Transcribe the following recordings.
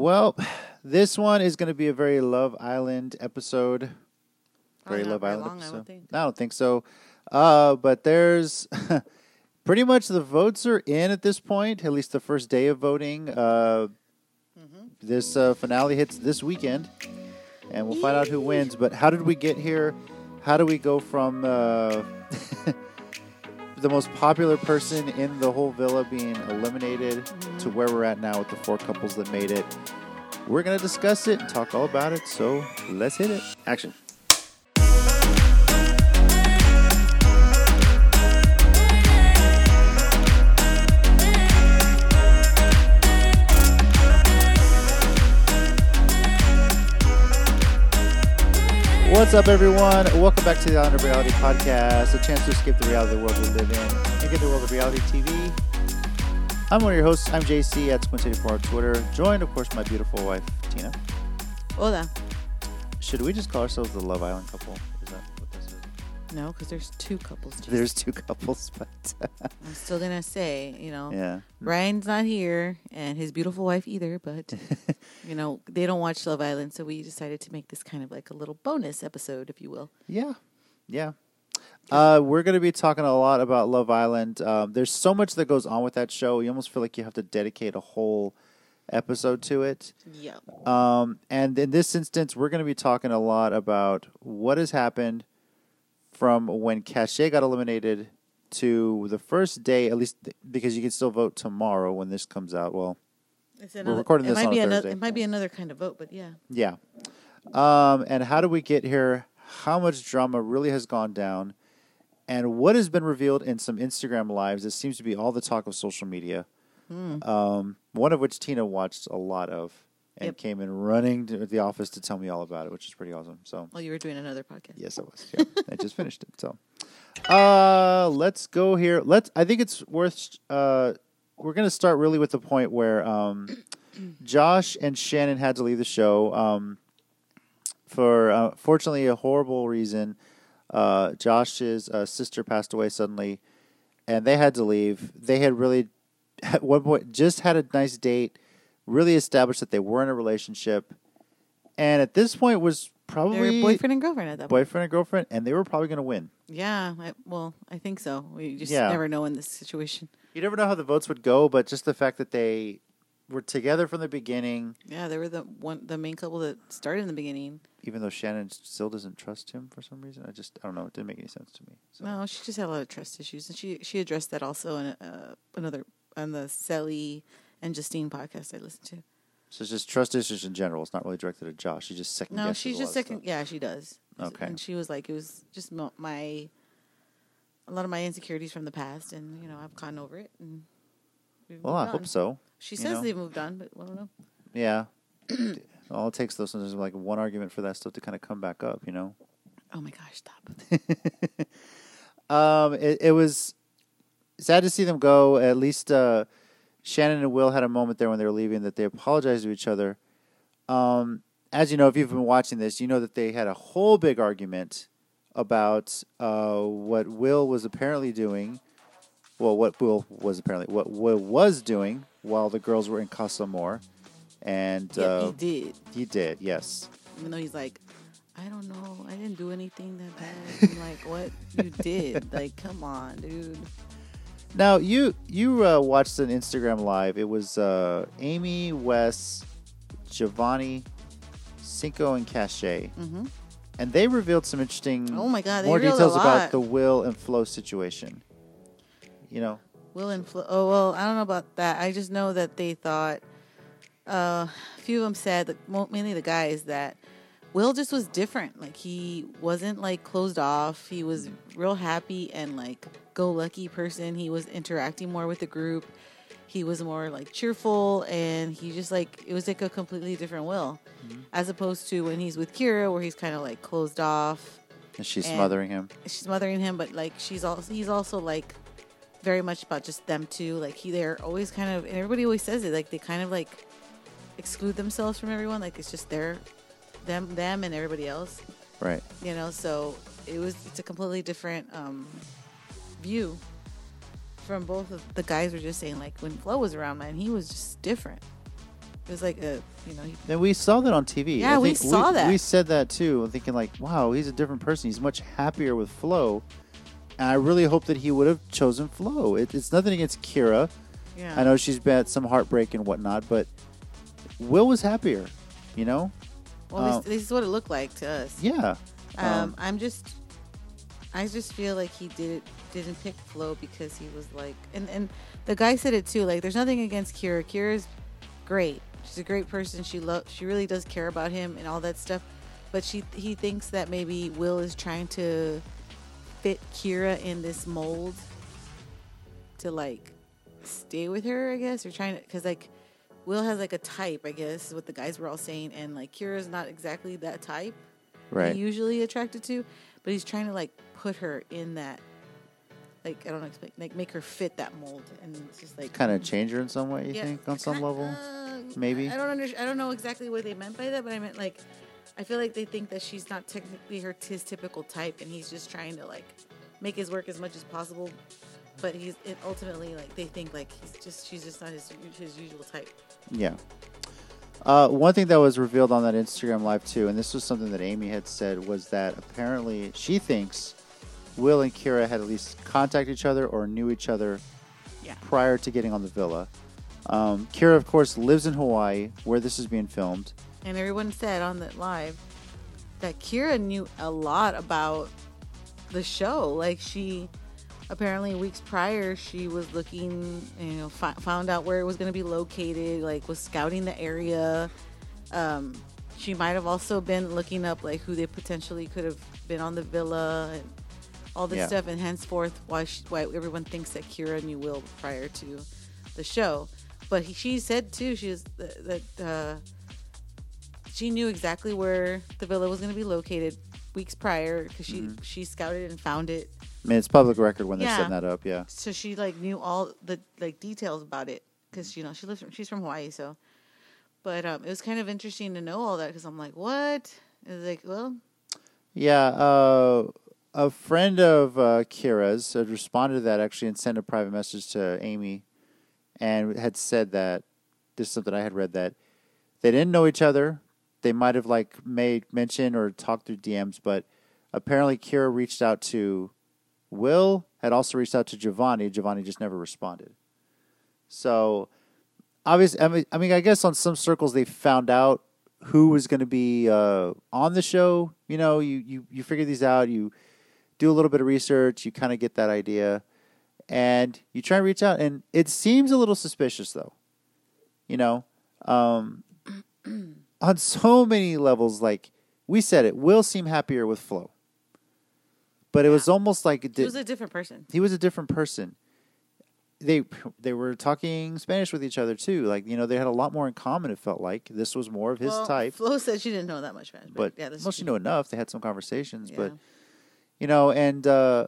Well, this one is going to be a very Love Island episode. Very Love Island long, I episode. would think. I don't think so. Uh, but there's pretty much the votes are in at this point. At least the first day of voting. Uh, Mm-hmm. This uh, finale hits this weekend, and we'll find out who wins. But how did we get here? How do we go from uh, the most popular person in the whole villa being eliminated to mm. where we're at now with the four couples that made it? We're gonna discuss it and talk all about it. So let's hit it. Action. What's up, everyone? Welcome back to the Island of Reality podcast, a chance to escape the reality of the world we live in and get the world of reality TV. I'm one of your hosts. I'm JC at Squint84 on Twitter, joined, of course, by my beautiful wife, Tina. Hola. Should we just call ourselves the Love Island couple? No, because there's two couples. Just, There's two couples, but I'm still gonna say, you know, yeah. Ryan's not here and his beautiful wife either, but you know they don't watch Love Island, so we decided to make this kind of like a little bonus episode, if you will. Yeah, yeah. Uh, we're going to be talking a lot about Love Island. Um, there's so much that goes on with that show. You almost feel like you have to dedicate a whole episode to it. Yeah. Um, and in this instance, we're going to be talking a lot about what has happened from when Cashay got eliminated to the first day, at least th- because you can still vote tomorrow when this comes out. Well, It's recording it this might on be a another. Thursday. It might be another kind of vote, but yeah. yeah. Um, and how do we get here? How much drama really has gone down? And what has been revealed in some Instagram lives that seems to be all the talk of social media. Hmm. Um, one of which Tina watched a lot of and Yep. came in running to the office to tell me all about it, which is pretty awesome. So Well, you were doing another podcast. Yes, I was. Yeah, I just finished it. So, uh, let's go here. Let's. I think it's worth. Uh, we're gonna start really with the point where um, Josh and Shannon had to leave the show. Um, for uh, fortunately a horrible reason, uh, Josh's uh, sister passed away suddenly, and they had to leave. They had really, at one point, just had a nice date, really established that they were in a relationship, and at this point was They probably were boyfriend and girlfriend at that point. boyfriend and girlfriend, and they were probably going to win. Yeah. I, well, I think so. We just Yeah. never know in this situation. You never know how the votes would go, but just the fact that they were together from the beginning, Yeah, they were the one, the main couple that started in the beginning. even though Shannon still doesn't trust him for some reason. I just I don't know. It didn't make any sense to me. So. No, she just had a lot of trust issues, and she she addressed that also in uh, another on the Sally and Justine podcast I listened to. So it's just trust issues in general. It's not really directed at Josh. She just second No, she's just second. Yeah, she does. Okay. and she was like, it was just my a lot of my insecurities from the past, and you know I've gotten over it. And we've Well, I moved hope so. She says know. they've moved on, but I don't know. Yeah. All it takes though sometimes like one argument for that stuff to kind of come back up. You know. Oh my gosh, stop! Um, it, it was sad to see them go. At least uh, Shannon and Will had a moment there when they were leaving that they apologized to each other. Um, as you know, if you've been watching this, you know that they had a whole big argument about uh, what Will was apparently doing. Well, what Will was apparently what Will was doing while the girls were in Casa Amor, and Yep, uh, he did. he did. Yes. Even though he's like, I don't know, I didn't do anything that bad. I'm like, what you did? Like, come on, dude. Now you you uh, watched an Instagram live. It was uh, Amy, Wes, Giovanni, Cinco, and Cashay, hmm and they revealed some interesting. Oh my God, more details about the Will and Flo situation. You know, Will and Flo. Oh well, I don't know about that. I just know that they thought. Uh, a few of them said, that mainly the guys, that Will just was different. Like he wasn't like closed off. He was real happy and like go lucky person. He was interacting more with the group. He was more like cheerful and he just like it was like a completely different Will, as opposed to when he's with Kyra, where he's kind of like closed off and she's And- smothering him. she's smothering him, but like she's also he's also like very much about just them too. Like he they're always kind of and everybody always says it, like they kind of like exclude themselves from everyone. Like it's just their them them and everybody else. Right. You know, so it was it's a completely different um view from both of the guys were just saying like when Flo was around, man, he was just different. It was like a, you know, he, And we saw that on TV. Yeah, I we saw that. We said that too, thinking like, wow, he's a different person. He's much happier with Flo. And I really hope that he would have chosen Flo. It, it's nothing against Kyra. yeah. I know she's been some heartbreak and whatnot, but Will was happier. You know? Well, um, this, this is what it looked like to us. Yeah. Um, Um, I'm just, I just feel like he did didn't pick Flo because he was like, and and the guy said it too. Like, there's nothing against Kyra. Kyra's great. She's a great person. She love. She really does care about him and all that stuff. But she, he thinks that maybe Will is trying to fit Kyra in this mold to like stay with her. I guess or trying to, because like. Will has like a type, I guess, is what the guys were all saying, and like Kyra's not exactly that type right. usually attracted to, but he's trying to like put her in that, like I don't know, expect- like make her fit that mold, and it's just like kind of change her in some way, you Yeah, think, on some ki- level? uh, Maybe? I don't under, I don't know exactly what they meant by that, but I meant like, I feel like they think that she's not technically her his typical type, and he's just trying to like make his work as much as possible. But he's it ultimately like they think like he's just she's just not his his usual type. Yeah. Uh, one thing that was revealed on that Instagram live too, and this was something that Amy had said, was that apparently she thinks Will and Kyra had at least contacted each other or knew each other Yeah. prior to getting on the villa. Um, Kyra, of course, lives in Hawaii, where this is being filmed. And everyone said on the live that Kyra knew a lot about the show. Like she apparently weeks prior she was looking, you know, fi- found out where it was going to be located, like was scouting the area. Um, she might have also been looking up like who they potentially could have been on the villa and all this Yeah. stuff, and henceforth why she, why everyone thinks that Kyra knew Will prior to the show. But he, she said too, she was that. that uh, she knew exactly where the villa was going to be located weeks prior because she Mm-hmm. she scouted and found it. I mean, it's public record when they're setting that up. Yeah. So she like knew all the like details about it because you know she lives from, she's from Hawaii. So, but um, it was kind of interesting to know all that because I'm like, what? It was like, well, Yeah, uh, a friend of uh, Kyra's had responded to that actually and sent a private message to Amy, and had said that this is something I had read that they didn't know each other. They might have like made mention or talked through DMs, but apparently Kyra reached out to Will, had also reached out to Giovanni. Giovanni just never responded. So obviously, I mean, I mean, I guess on some circles they found out who was going to be uh, on the show. You know, you, you you figure these out. You do a little bit of research. You kind of get that idea, and you try and reach out. And it seems a little suspicious, though. You know, um, on so many levels. Like we said, it will seem happier with Flo, but it was almost like it she did, was a different person. he was a different person. They they were talking Spanish with each other too. Like you know, they had a lot more in common. It felt like this was more of his well, type. Flo said she didn't know that much Spanish, But yeah, this well, she knew enough. They had some conversations, but Yeah. You know, and uh,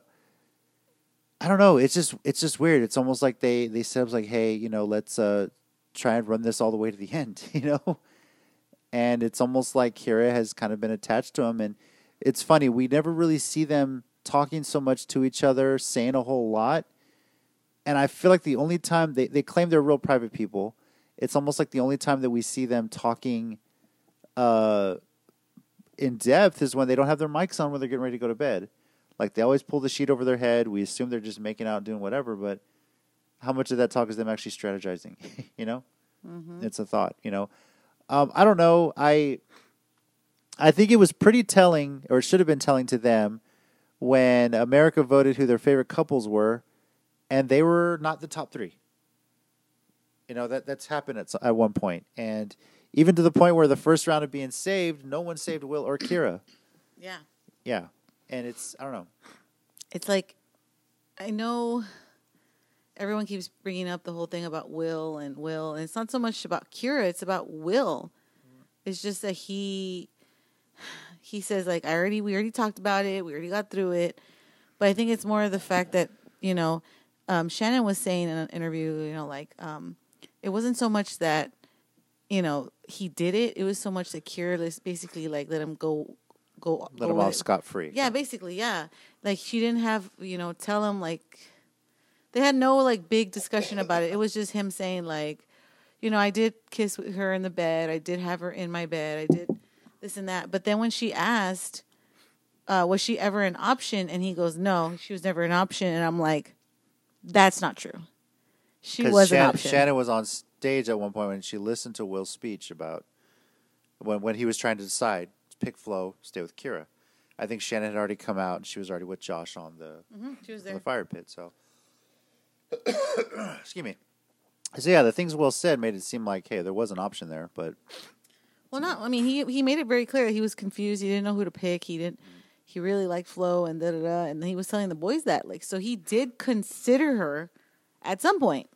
I don't know. It's just it's just weird. It's almost like they they said it was like, hey, you know, let's uh, try and run this all the way to the end. You know, and it's almost like Kyra has kind of been attached to him, and it's funny. We never really see them talking so much to each other, saying a whole lot. And I feel like the only time they, they claim they're real private people, it's almost like the only time that we see them talking uh, in depth is when they don't have their mics on when they're getting ready to go to bed. Like they always pull the sheet over their head. We assume they're just making out, doing whatever, but how much of that talk is them actually strategizing? you know, it's a thought. You know, um, I don't know. I I think it was pretty telling, or it should have been telling to them when America voted who their favorite couples were, and they were not the top three. You know that that's happened at at one point, and even to the point where the first round of being saved, no one saved Will or Kyra. yeah. Yeah, and it's I don't know. it's like I know everyone keeps bringing up the whole thing about Will and Will, and it's not so much about Kyra; it's about Will. It's just that he he says like I already we already talked about it, we already got through it, but I think it's more of the fact that you know um, Shannon was saying in an interview, you know, like um, it wasn't so much that you know he did it; it was so much that Kyra basically like let him go go Let go him off scot free. Yeah, basically, yeah. Like she didn't have, you know, tell him like they had no like big discussion about it. It was just him saying like, you know, I did kiss her in the bed. I did have her in my bed. I did this and that. But then when she asked, uh, was she ever an option? And he goes, no, she was never an option. And I'm like, that's not true. She was Shannon, an option. Shannon was on stage at one point when she listened to Will's speech about when when he was trying to decide pick Flo, stay with Kyra. I think Shannon had already come out and she was already with Josh on the Mhm, she was on the fire pit. So, excuse me. So yeah, the things Will said made it seem like hey, there was an option there, but Well, not. I mean, he he made it very clear that he was confused. He didn't know who to pick. He didn't. He really liked Flo and da da da. And he was telling the boys that like, so he did consider her at some point.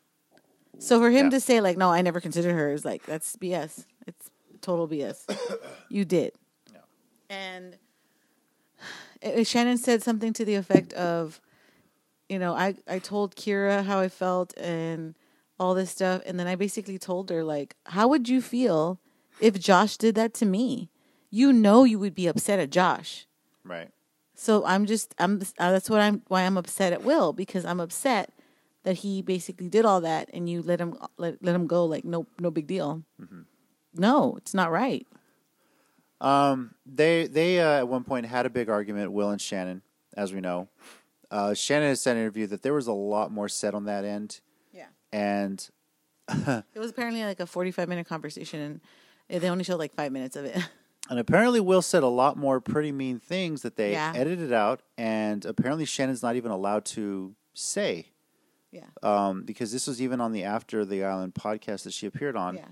So for him Yeah. to say like, no, I never considered her is like that's BS. It's total BS. you did. And Shannon said something to the effect of, you know, I I told Kyra how I felt and all this stuff, and then I basically told her like, how would you feel if Josh did that to me? You know, you would be upset at Josh. right. So I'm just I'm uh, that's what I'm why I'm upset at Will because I'm upset that he basically did all that and you let him let, let him go like no no big deal. No, it's not right. Um, they they uh, at one point had a big argument, Will and Shannon, as we know. Uh, Shannon has said in an interview that there was a lot more said on that end, Yeah. and It was apparently like a 45 minute conversation and they only showed like 5 minutes of it. and apparently Will said a lot more pretty mean things that they Yeah. edited out, and apparently Shannon's not even allowed to say. yeah. Um, because this was even on the After the Island podcast that she appeared on. Yeah.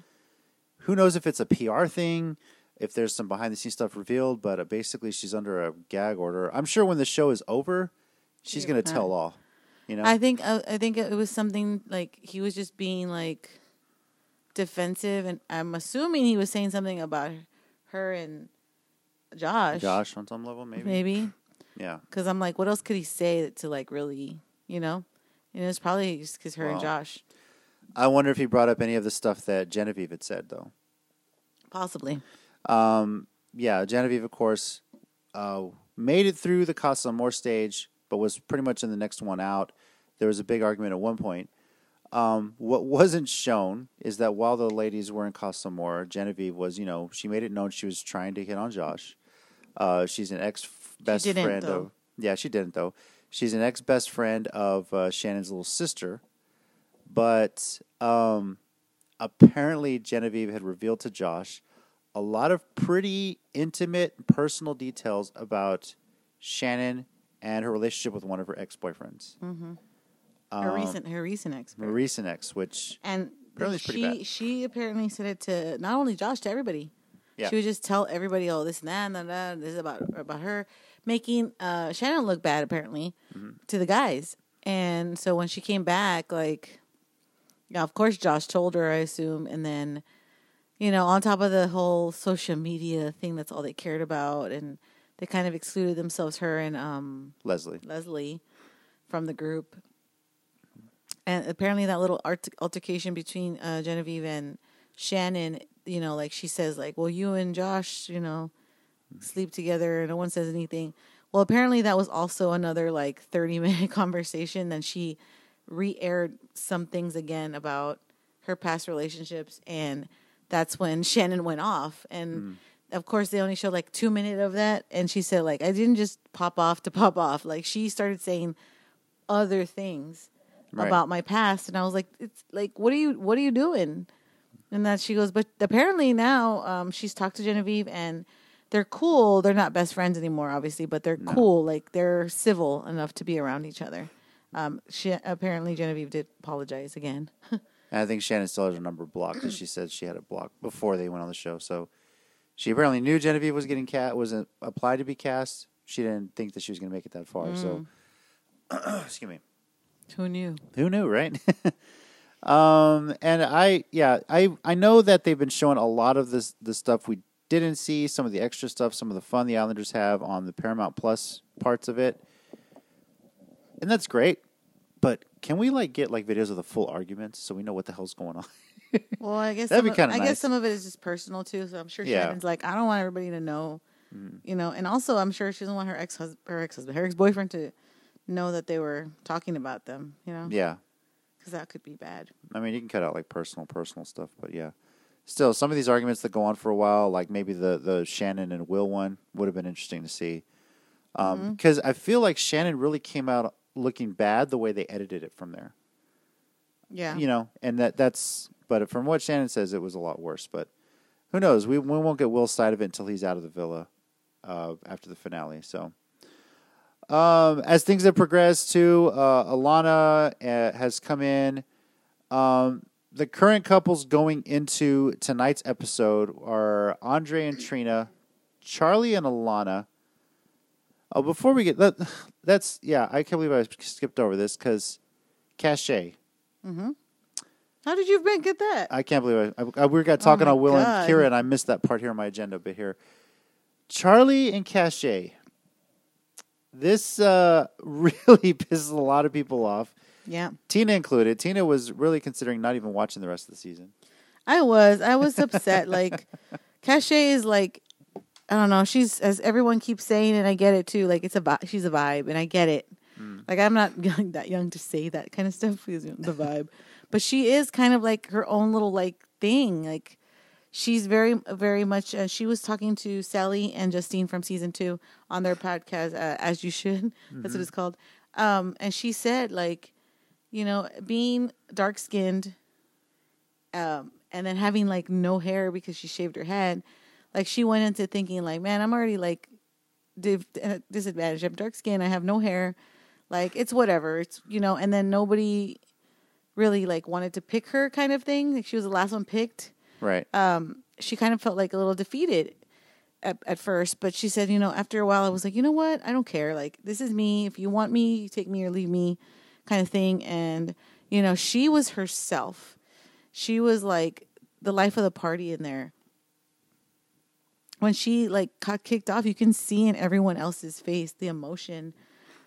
Who knows if it's a PR thing, if there's some behind the scenes stuff revealed, but uh, basically she's under a gag order. I'm sure when the show is over, she's going to tell all. You know, I think uh, I think it was something like he was just being like defensive and I'm assuming he was saying something about her and Josh. Josh on some level, maybe. maybe. Yeah. Because I'm like, what else could he say to like really, you know? And it's probably just because her and Josh, I wonder if he brought up any of the stuff that Genevieve had said, though. possibly. Um, yeah, Genevieve, of course, uh, made it through the Casa Amor stage, but was pretty much in the next one out. There was a big argument at one point. Um, what wasn't shown is that while the ladies were in Casa Amor, Genevieve was, you know, she made it known she was trying to hit on Josh. Uh, she's an ex best friend though. of. Yeah, she didn't though. She's an ex best friend of uh, Shannon's little sister, but um, apparently Genevieve had revealed to Josh a lot of pretty intimate personal details about Shannon and her relationship with one of her ex boyfriends, her Um, recent her recent ex. her recent ex, which And Apparently she she apparently said it to not only Josh to everybody. Yeah. She would just tell everybody, "Oh, this and that, and that, and that, this is about about her," making uh, Shannon look bad apparently Mm-hmm. to the guys. And so when she came back, like, yeah, of course Josh told her, I assume, and then, you know, on top of the whole social media thing, that's all they cared about, and they kind of excluded themselves, her and um, Leslie. Leslie from the group. And apparently, that little altercation between uh, Genevieve and Shannon, you know, like she says, like, well, you and Josh, you know, sleep together, and no one says anything. Well, apparently, that was also another like 30 minute conversation. Then she re aired some things again about her past relationships, and that's when Shannon went off. And of course, they only showed like two minutes of that, and she said, like, I didn't just pop off to pop off. Like, she started saying other things Right. about my past, and I was like, it's like, what are you, what are you doing? And that she goes, but apparently now um, she's talked to Genevieve and they're cool. They're not best friends anymore, obviously, but they're cool. Like they're civil enough to be around each other. Um, she apparently Genevieve did apologize again. And I think Shannon still has her number blocked because she said she had it blocked before they went on the show. So she apparently knew Genevieve was getting cast, was uh, applied to be cast. She didn't think that she was going to make it that far. So, excuse me. Who knew? Who knew, right? um, and I, yeah, I, I know that they've been showing a lot of this, the stuff we didn't see, some of the extra stuff, some of the fun the Islanders have on the Paramount Plus parts of it, and that's great. But can we like get like videos of the full arguments so we know what the hell's going on? Well, I guess That'd some be of- kinda I nice. guess some of it is just personal too. So I'm sure Yeah. Mm-hmm. Shannon's like, I don't want everybody to know, you know. And also, I'm sure she doesn't want her ex her ex husband, her ex boyfriend to know that they were talking about them. You know, yeah, because that could be bad. I mean, you can cut out like personal, personal stuff, but yeah. Still, some of these arguments that go on for a while, like maybe the the Shannon and Will one, would have been interesting to see. Because I feel like Shannon really came out looking bad the way they edited it from there. Yeah. You know, and that that's. But from what Shannon says, it was a lot worse. But who knows? We we won't get Will's side of it until he's out of the villa uh, after the finale. So. Um, as things have progressed, too, uh, Alana uh, has come in. Um, the current couples going into tonight's episode are Andre and Trina, Charlie and Alana. Oh, before we get that, that's yeah, I can't believe I skipped over this because Cashay. How did you get that? I can't believe I, I, I we got talking my on Will God. and Kyra, and I missed that part here on my agenda. But here, Charlie and Cashay. This uh, really pisses a lot of people off. yeah. Tina included. Tina was really considering not even watching the rest of the season. I was. I was upset. like, Cashay is like, I don't know. She's as everyone keeps saying, and I get it too. Like, it's a vi- she's a vibe, and I get it. Like, I'm not young, that young to say that kind of stuff. because, The vibe, but she is kind of like her own little like thing. Like, she's very, very much. Uh, she was talking to Sally and Justine from season two on their podcast, uh, as you should. That's what it's called. Um, and she said, like, you know, being dark skinned um, and then having like no hair because she shaved her head, like she went into thinking like, man, I'm already like div- at. I'm dark skinned. I have no hair. Like it's whatever. It's you know. And then nobody really like wanted to pick her, kind of thing. Like she was the last one picked. Right. Um, she kind of felt like a little defeated at, at first, but she said, you know, after a while, I was like, you know what? I don't care. Like this is me. If you want me, you take me or leave me, kind of thing. And you know, she was herself she was like the life of the party in there. When she like got kicked off, you can see in everyone else's face the emotion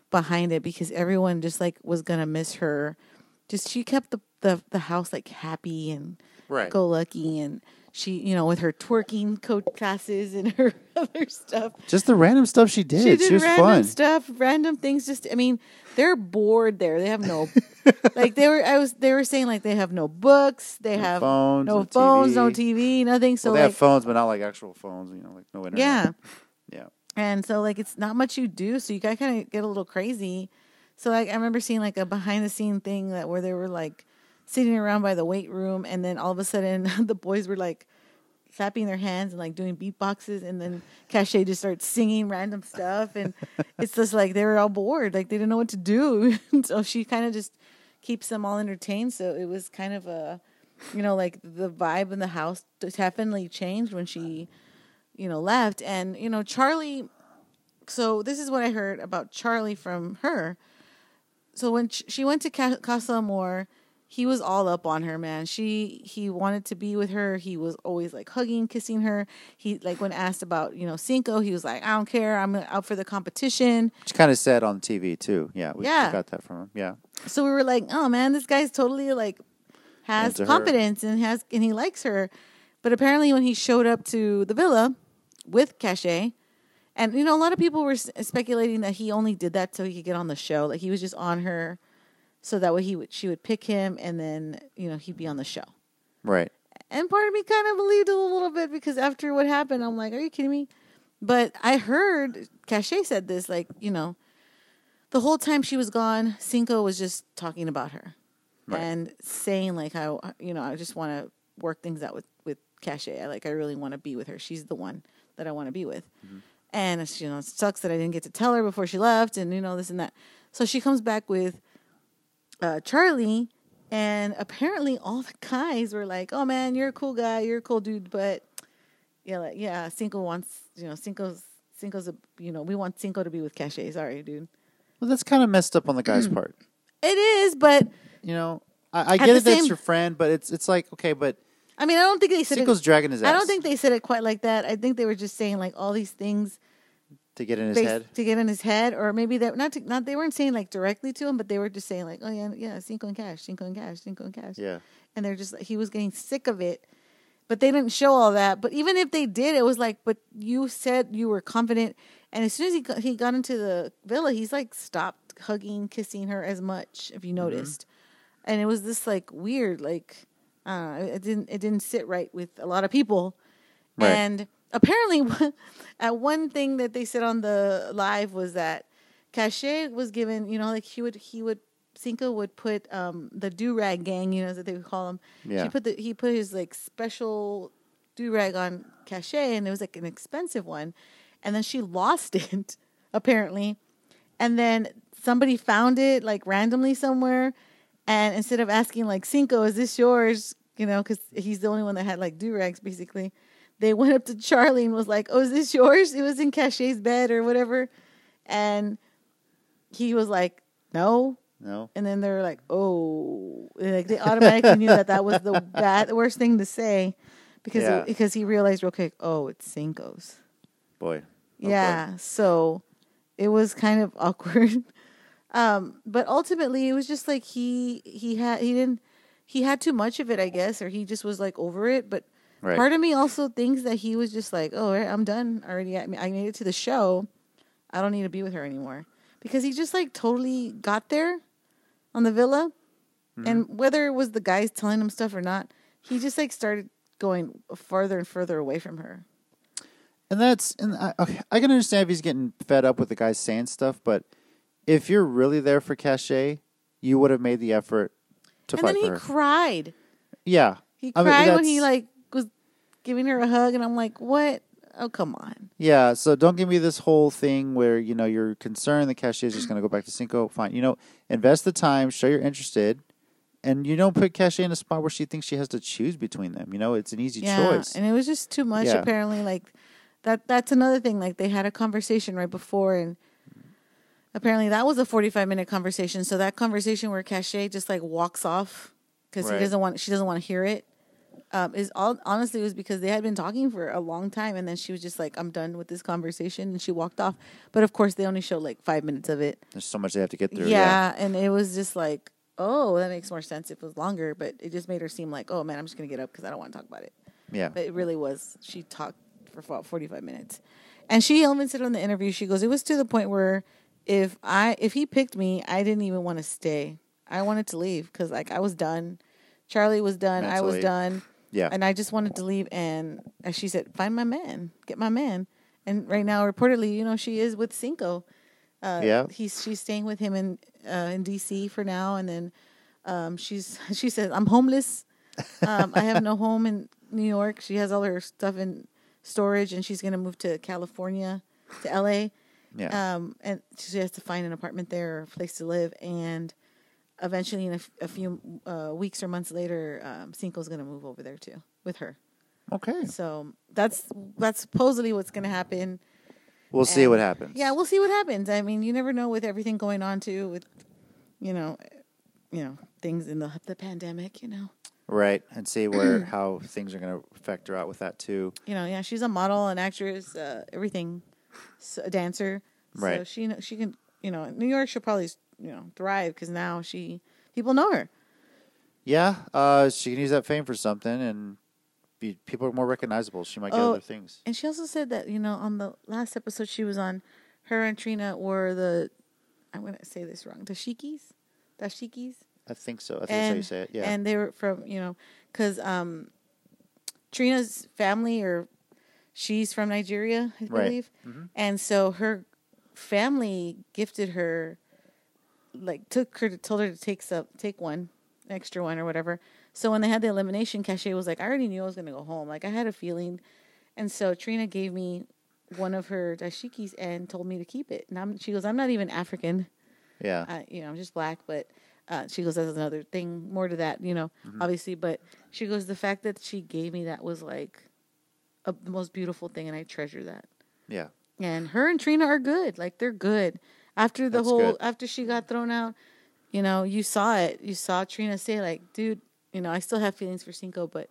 behind it because everyone just like was gonna miss her. Just she kept the the, the house like happy and Right. go lucky and she you know with her twerking coach classes and her other stuff Just the random stuff she did. she did was random fun. stuff, random things. Just, I mean, they're bored there. They have no, like they were. I was. They were saying like they have no books. They have phones, no no phones, no TV. TV, nothing. So well, they like, have phones, but not like actual phones. You know, like no internet. yeah, Yeah. and so like it's not much you do. So you got kind of get a little crazy. So like I remember seeing like a behind the scene thing that where they were like sitting around by the weight room, and then all of a sudden the boys were like clapping their hands and like doing beatboxes and then Cashay just starts singing random stuff and it's just like they were all bored like they didn't know what to do so she kind of just keeps them all entertained so it was kind of a you know like the vibe in the house definitely changed when she you know left and you know Charlie so this is what I heard about Charlie from her. So when she went to Ca- Casa Amor, he was all up on her, man. She he wanted to be with her. He was always like hugging, kissing her. He like when asked about you know Cinco, he was like, I don't care. I'm out for the competition. Which kind of said on TV too. Yeah, we, Yeah. got that from him. Yeah. So we were like, oh man, this guy's totally like has Into her. confidence and has and he likes her. But apparently, when he showed up to the villa with Cashay, and you know, a lot of people were speculating that he only did that so he could get on the show. Like he was just on her, so that way he would she would pick him, and then you know he'd be on the show. Right. And part of me kind of believed it a little bit because after what happened, I'm like, are you kidding me? But I heard Cashay said this, like, you know, the whole time she was gone, Cinco was just talking about her Right. and saying, like, how, you know, I just want to work things out with, with Cashay. I like, I really want to be with her. She's the one that I want to be with. Mm-hmm. And, it's, you know, it sucks that I didn't get to tell her before she left and, you know, this and that. So she comes back with uh, Charlie, and apparently all the guys were like, "Oh man, you're a cool guy, you're a cool dude," but yeah, like, yeah, Cinco wants, you know, Cinco's Cinco's a, you know, we want Cinco to be with Cashay. Sorry, dude. Well, that's kind of messed up on the Mm. guy's part. It is, but You know, I, I get it. That's same- your friend, but it's it's like okay, but I mean, I don't think they said Cinco's it. dragging his ass. I don't think they said it quite like that. I think they were just saying like all these things to get in his based- head. to get in his head, or maybe that not to, not they weren't saying like directly to him, but they were just saying like, "Oh yeah, yeah, Cinco and Cash, Cinco and Cash, Cinco and Cash." Yeah. and they're just he was getting sick of it but they didn't show all that but even if they did it was like but you said you were confident and as soon as he got, he got into the villa he's like stopped hugging kissing her as much if you Mm-hmm. noticed and it was this like weird, like uh, it didn't it didn't sit right with a lot of people, Right. and apparently, at one thing that they said on the live was that Cashay was given, you know, like he would he would Cinco would put um, the do rag gang, you know, as they would call him. Yeah. She put the he put his like special do rag on Cashay, and it was like an expensive one, and then she lost it apparently, and then somebody found it like randomly somewhere, and instead of asking like Cinco, is this yours? You know, because he's the only one that had like do rags basically. They went up to Charlie and was like, "Oh, is this yours? It was in Cashay's bed or whatever," and he was like, "No." No. And then they're like, "Oh," And, like they automatically knew that that was the bad, the worst thing to say, because Yeah. because he realized real quick, "Oh, it's Cinco's." Boy. Oh, boy. yeah, so it was kind of awkward. um, but ultimately, it was just like he he had he didn't he had too much of it, I guess, or he just was like over it. But Right. part of me also thinks that he was just like, "Oh, I'm done already. I, mean, I made it to the show. I don't need to be with her anymore." Because he just like totally got there on the villa, Mm-hmm. and whether it was the guys telling him stuff or not, he just like started going farther and further away from her. And that's and I, okay, I can understand if he's getting fed up with the guys saying stuff, but if you're really there for Cashay, you would have made the effort to and fight then he her. cried. yeah. He I mean, cried when he like giving her a hug, and I'm like, "What? Oh, come on!" Yeah, so don't give me this whole thing where you know you're concerned the Cashay is just going to go back to Cinco. Fine, you know, invest the time, show you're interested, and you don't put Cashay in a spot where she thinks she has to choose between them. You know, it's an easy Yeah, choice. and it was just too much. Yeah. Apparently, like that. That's another thing. Like they had a conversation right before, and apparently that was a 45 minute conversation. So that conversation where Cashay just like walks off because Right. he doesn't want, she doesn't want to hear it. Um, is all honestly it was because they had been talking for a long time, and then she was just like, "I'm done with this conversation," and she walked off. But of course, they only showed like five minutes of it. There's so much they have to get through. Yeah, and it was just like, oh, that makes more sense if it was longer. But it just made her seem like, oh man, I'm just gonna get up because I don't want to talk about it. yeah, But it really was. She talked for about 45 minutes, and she even said on the interview, she goes, it was to the point where if I if he picked me, I didn't even want to stay. I wanted to leave because like I was done. Charlie was done. I was done. Yeah, And I just wanted to leave. And as she said, find my man, get my man. And right now, reportedly, you know, she is with Cinco. Uh, Yeah. he's she's staying with him in uh, in D.C. for now, and then um, she's she says I'm homeless. Um, I have no home in New York. She has all her stuff in storage, and she's gonna move to California, to L.A. yeah. Um, and she has to find an apartment there or a place to live. And eventually, in a, f- a few uh, weeks or months later, um, Cinco's going to move over there too with her. okay, So that's that's supposedly what's going to happen. we'll see what happens. Yeah, we'll see what happens. I mean, you never know with everything going on too, with you know, you know things in the the pandemic. You know, right, and see where how things are going to factor out with that too. you know, yeah, she's a model, an actress, uh, everything, so, a dancer. So Right. she she can you know in New York she'll probably you know thrive because now she people know her. Yeah, uh, she can use that fame for something, and be, people are more recognizable. She might get Oh, other things. And she also said that you know on the last episode she was on, her and Trina were the, I'm gonna say this wrong, the Shikis, dashikis, I think so. I think that's how you say it. Yeah, and they were from you know because um, Trina's family or she's from Nigeria, I believe, Right. believe, and so her family gifted her, like took her to told her to take some take one extra one or whatever. So when they had the elimination, Cashay was like, I already knew I was gonna go home. Like I had a feeling, and so Trina gave me one of her dashikis and told me to keep it. And I'm, she goes, I'm not even African yeah, uh, you know, I'm just black, but uh, she goes, that's another thing, more to that, you know, Mm-hmm. obviously. But she goes, the fact that she gave me that was like a, the most beautiful thing, and I treasure that. yeah. And her and Trina are good, like they're good. After the That's whole, good. after she got thrown out, you know, you saw it. You saw Trina say, like, dude, you know, I still have feelings for Cinco, but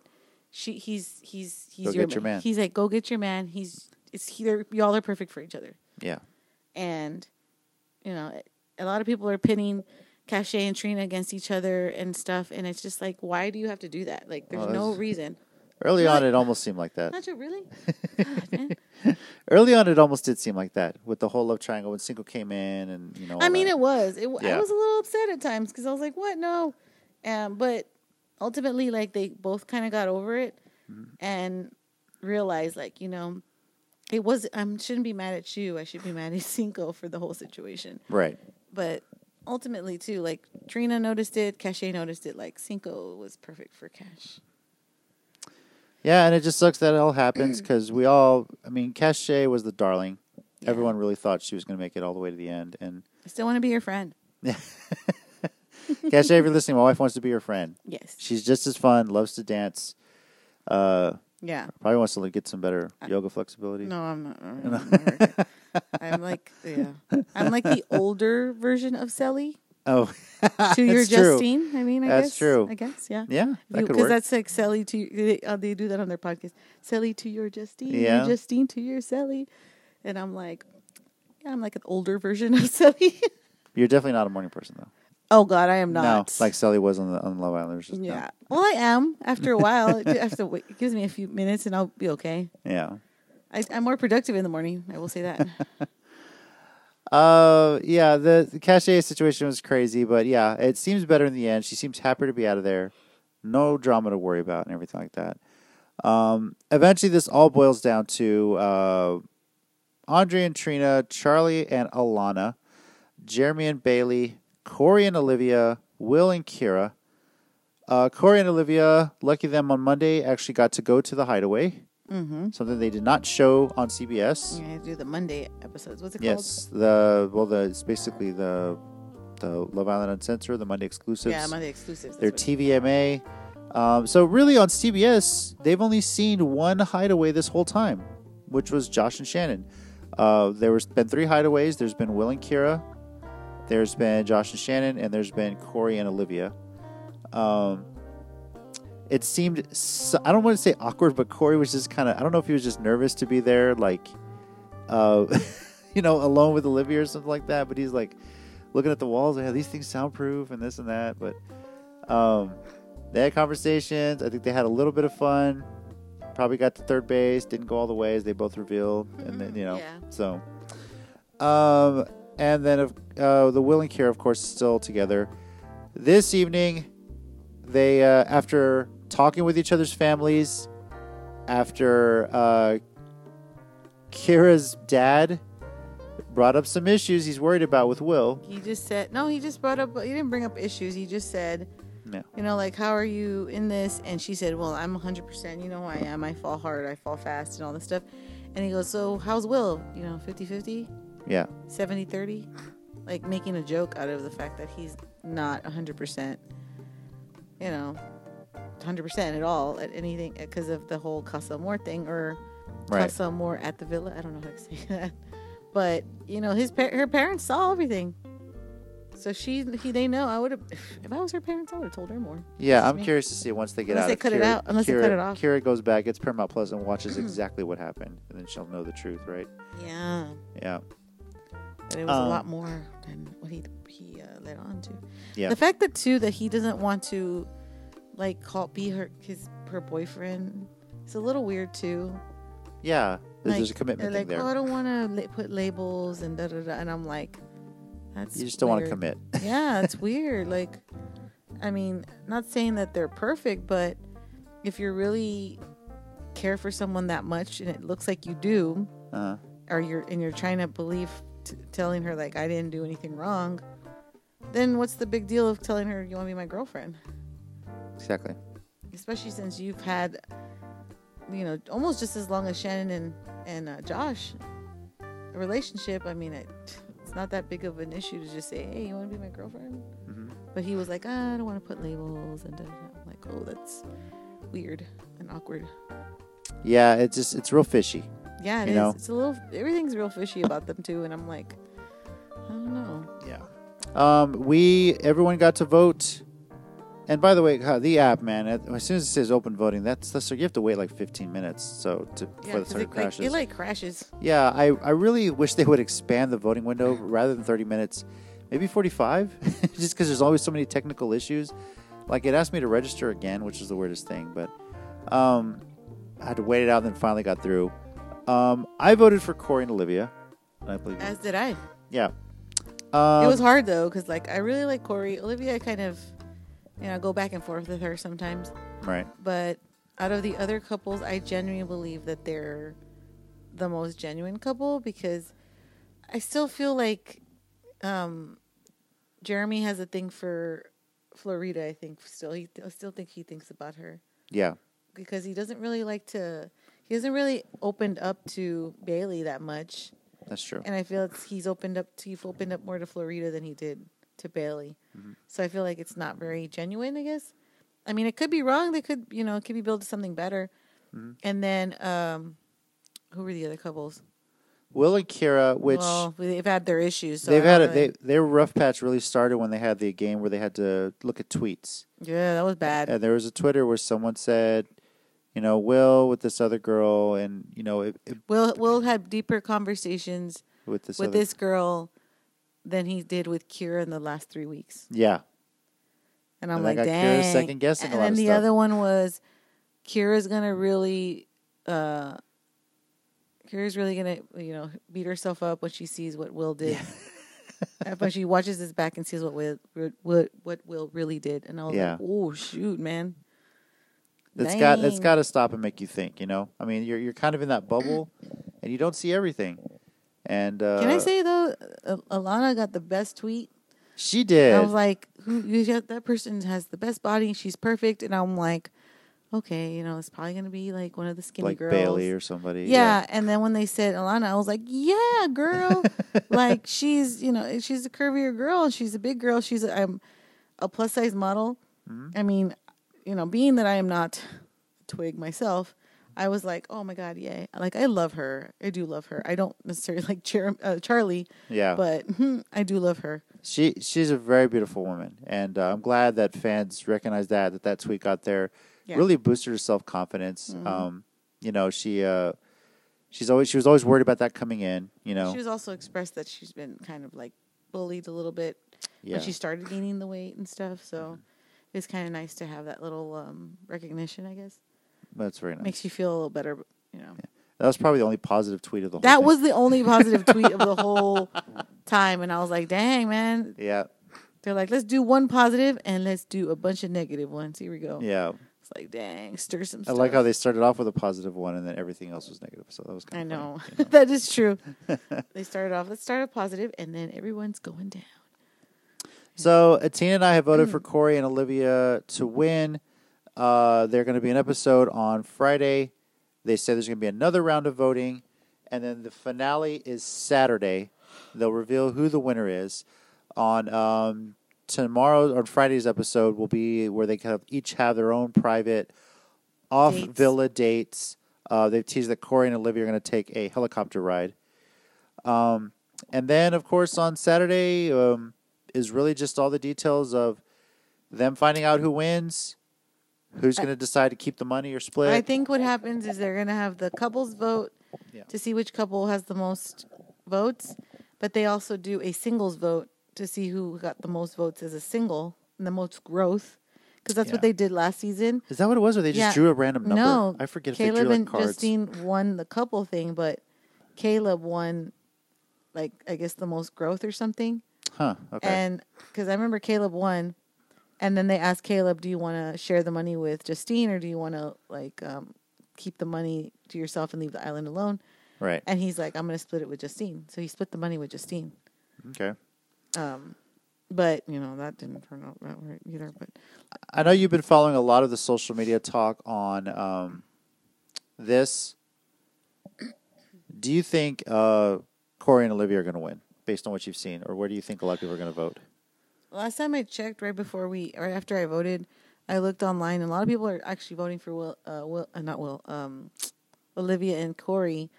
she, he's, he's, he's your, your man. He's like, go get your man. He's, it's he, y'all are perfect for each other Yeah. and you know a lot of people are pinning Cashay and Trina against each other and stuff, and it's just like, why do you have to do that? Like, there's Well, no reason. Early on, it almost seemed like that. Not really? God, man. Early on, it almost did seem like that with the whole love triangle when Cinco came in, and you know. I mean, that. it was. It, I was a little upset at times because I was like, what? No. And but ultimately, like they both kind of got over it mm-hmm. and realized, like you know, it was I shouldn't be mad at you. I should be mad at Cinco for the whole situation. Right. But ultimately, too, like Trina noticed it, Cash noticed it. Like Cinco was perfect for Cash. Yeah, and it just sucks that it all happens because we all. I mean, Cash was the darling. Yeah. Everyone really thought she was going to make it all the way to the end, and I still want to be your friend. Cash, if you're listening, my wife wants to be your friend. Yes. She's just as fun, loves to dance. Uh, Yeah. probably wants to like, get some better yoga flexibility. No, I'm not. I'm, not I'm like, yeah, I'm like the older version of Sally Oh, to your true. Justine. I mean, I That's guess. true. I guess, yeah. Yeah, Because that's like Sally to they, uh, they do that on their podcast. Sally to your Justine, Yeah. your Justine to your Sally, and I'm like, yeah, I'm like an older version of Sally. You're definitely not a morning person, though. oh God, I am not. No, like Sally was on the on Love Island. Just no- yeah. Well, I am. After a while, it, after wait, it gives me a few minutes, and I'll be okay. yeah. I, I'm more productive in the morning. I will say that. Uh, yeah. The, the Cash situation was crazy, but yeah, it seems better in the end. She seems happier to be out of there. No drama to worry about and everything like that. Um, eventually, this all boils down to uh, Andre and Trina, Charlie and Alana, Jeremy and Bailey, Corey and Olivia, Will and Kyra. Uh, Corey and Olivia, lucky them on Monday, actually got to go to the hideaway. Mm-hmm. Something they did not show on CBS. Yeah, do the Monday episodes. What's it Yes, the well, the it's basically the the Love Island Uncensored, the Monday exclusives. Yeah, Monday exclusives. They're TVMA. Um, so really, on CBS, they've only seen one hideaway this whole time, which was Josh and Shannon. Uh, there was been three hideaways. There's been Will and Kyra. There's been Josh and Shannon, and there's been Corey and Olivia. Um, it seemed so, I don't want to say awkward, but Corey was just kind of I don't know if he was just nervous to be there, like, uh, you know, alone with Olivia or something like that. But he's like looking at the walls, like, "Are these things soundproof and this and that. But um, they had conversations. I think they had a little bit of fun. Probably got to third base, didn't go all the way as they both revealed, and then you know, Yeah. so. Um, and then of uh, the Will and Kyra, of course, still together. This evening, they uh, after talking with each other's families, after uh, Kyra's dad brought up some issues he's worried about with Will. He just said no. He just brought up. He didn't bring up issues. He just said, Yeah. you know, like how are you in this? And she said, well, I'm 100. percent You know who I am. I fall hard. I fall fast, and all this stuff. And he goes, so how's Will? You know, 50-50, Yeah, 70-30? like making a joke out of the fact that he's not 100 percent. You know, 100 percent at all at anything because of the whole Casa Amor thing or right. Casa Amor at the villa. I don't know how to say that, but you know, his par- her parents saw everything, so she he they know. I would have if I was her parents, I would have told her more. Yeah, I'm me. curious to see once they get Unless out. they cut it out- unless they Kyra, cut it off. Kyra goes back, gets Paramount Plus, and watches exactly what happened, and then she'll know the truth, right? Yeah, Yeah, and it was Um, a lot more than what he he uh, led on to. yeah, The fact that too that he doesn't want to like call be her his her boyfriend. It's a little weird too. yeah. There's, there's a commitment like, there. oh, I don't want to la- put labels and da da da, and I'm like, that's you just don't want to commit. yeah, it's weird. Like, I mean, not saying that they're perfect, but if you really care for someone that much, and it looks like you do, Uh, or you're and you're trying to believe, t- telling her like I didn't do anything wrong, then what's the big deal of telling her you want to be my girlfriend? Exactly. Especially since you've had, you know, almost just as long as Shannon and and uh, Josh a relationship. I mean, it, it's not that big of an issue to just say, "Hey, you want to be my girlfriend?" hmm But he was like, I don't want to put labels, and. I'm like, oh, that's weird and awkward. Yeah, it's just it's real fishy. Yeah, it is. It's a little. Everything's real fishy about them too, and I'm like, I don't know. Yeah. Um, we everyone got to vote. And by the way, the app, man, as soon as it says open voting, that's, that's so you have to wait like 15 minutes so to Yeah, before the started it, like, crashes. it like crashes. yeah, I, I really wish they would expand the voting window rather than 30 minutes, maybe 45, just because there's always so many technical issues. Like it asked me to register again, which is the weirdest thing, but um, I had to wait it out and then finally got through. Um, I voted for Corey and Olivia. I believe. As did I. yeah. Um, it was hard though, because like I really like Corey. Olivia, kind of, you know, go back and forth with her sometimes. Right. But out of the other couples, I genuinely believe that they're the most genuine couple because I still feel like um, Jeremy has a thing for Florida. I think still he I still think he thinks about her Yeah. because he doesn't really like to. He hasn't really opened up to Bailey that much, That's true. and I feel it's, he's opened up. To, he's opened up more to Florida than he did to Bailey. So I feel like it's not very genuine. I guess. I mean, it could be wrong. They could, you know, it could be built to something better. And then, um, who were the other couples? Will and Kyra, which well, they've had their issues. So they've had it. They their rough patch really started when they had the game where they had to look at tweets. yeah, that was bad. And there was a Twitter where someone said, you know, Will with this other girl, and you know, it, it, Will Will had deeper conversations with this with other, this girl than he did with Kyra in the last three weeks. yeah, And I'm And like, dang. Kyra second-guessing a and lot then of the stuff. other one was Kyra's gonna really, uh, Kyra's really gonna, you know, beat herself up when she sees what Will did. Uh, when she watches this back and sees what Will, what what Will really did, and I was Yeah. like, oh shoot, man. that's got that's got to stop and make you think. You know, I mean, you're you're kind of in that bubble, and you don't see everything. And uh, Can I say though, uh, Alana got the best tweet. she did? I was like, who, you got, that person has the best body. She's perfect. And I'm like, okay, you know, it's probably going to be like one of the skinny like girls. Bailey or somebody. yeah. And then when they said Alana, I was like, yeah, girl. like she's, you know, she's a curvier girl and she's a big girl. She's a, I'm a plus size model. Mm-hmm. I mean, you know, being that I am not a twig myself, I was like, oh my God, yay. Like, I love her. I do love her. I don't necessarily like Char- uh, Charlie, yeah. but hmm, I do love her. She she's a very beautiful woman, and uh, I'm glad that fans recognize that that that tweet got there. Yeah. Mm-hmm. Really boosted her self confidence. Um, you know, she uh, she's always she was always worried about that coming in. You know, She was also expressed that she's been kind of like bullied a little bit yeah, when she started gaining the weight and stuff. So it's kind of nice to have that little um, recognition. I guess that's very nice. makes you feel a little better. You know, Yeah. that was probably the only positive tweet of the whole. that thing. was the only positive tweet of the whole time, and I was like, "Dang, man!" yeah, They're like, "Let's do one positive and let's do a bunch of negative ones." Here we go. yeah. It's like, dang, stir some. I Stuff. like how they started off with a positive one, and then everything else was negative. So that was I kind of know, Funny, you know? that is true. they started off. Let's start a positive, and then everyone's going down. So Atina and I have Mm. voted for Corey and Olivia to win. Uh, they're going to be an episode on Friday. They say there's going to be another round of voting, and then the finale is Saturday. They'll reveal who the winner is. On um, tomorrow or Friday's episode will be where they kind of each have their own private off Dates. villa dates. Uh, they've teased that Corey and Olivia are going to take a helicopter ride. Um, and then, of course, on Saturday um, is really just all the details of them finding out who wins, who's going to decide to keep the money or split. I think what happens is they're going to have the couples vote Yeah. to see which couple has the most votes, but they also do a singles vote to see who got the most votes as a single and the most growth. Because that's Yeah. what they did last season. Is that what it was, or they just Yeah. drew a random number? No, I forget if Caleb they drew like and cards. Justine won the couple thing, but Caleb won, like I guess the most growth or something. Huh? Okay. And because I remember Caleb won, and then they asked Caleb, "Do you want to share the money with Justine, or do you want to like um, keep the money to yourself and leave the island alone?" right. And he's like, "I'm going to split it with Justine." So he split the money with Justine. Okay. Um, but you know that didn't turn out that right either. But I know you've been following a lot of the social media talk on um, this. Do you think uh, Corey and Olivia are going to win based on what you've seen, or where do you think a lot of people are going to vote? Last time I checked, right before we, right after I voted, I looked online, and a lot of people are actually voting for Will, uh, Will, uh, not Will, um, Olivia and Corey,